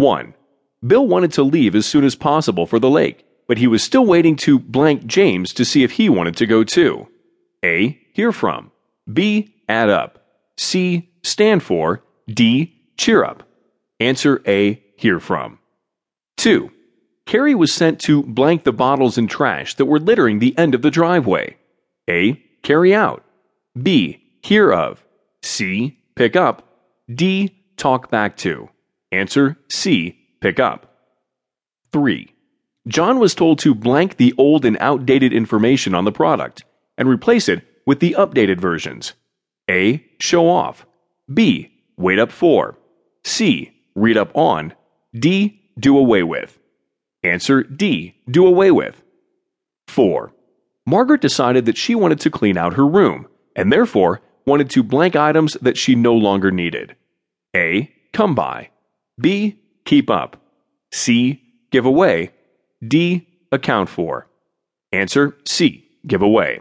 1. Bill wanted to leave as soon as possible for the lake, but he was still waiting to blank James to see if he wanted to go too. A. Hear from. B. Add up. C. Stand for. D. Cheer up. Answer A. Hear from. 2. Carrie was sent to blank the bottles and trash that were littering the end of the driveway. A. Carry out. B. Hear of. C. Pick up. D. Talk back to. Answer C. Pick up. 3. John was told to blank the old and outdated information on the product and replace it with the updated versions. A. Show off. B. Wait up for. C. Read up on. D. Do away with. Answer D. Do away with. 4. Margaret decided that she wanted to clean out her room, and therefore wanted to blank items that she no longer needed. A. Come by. B. Keep up. C. Give away. D. Account for. Answer C. Give away.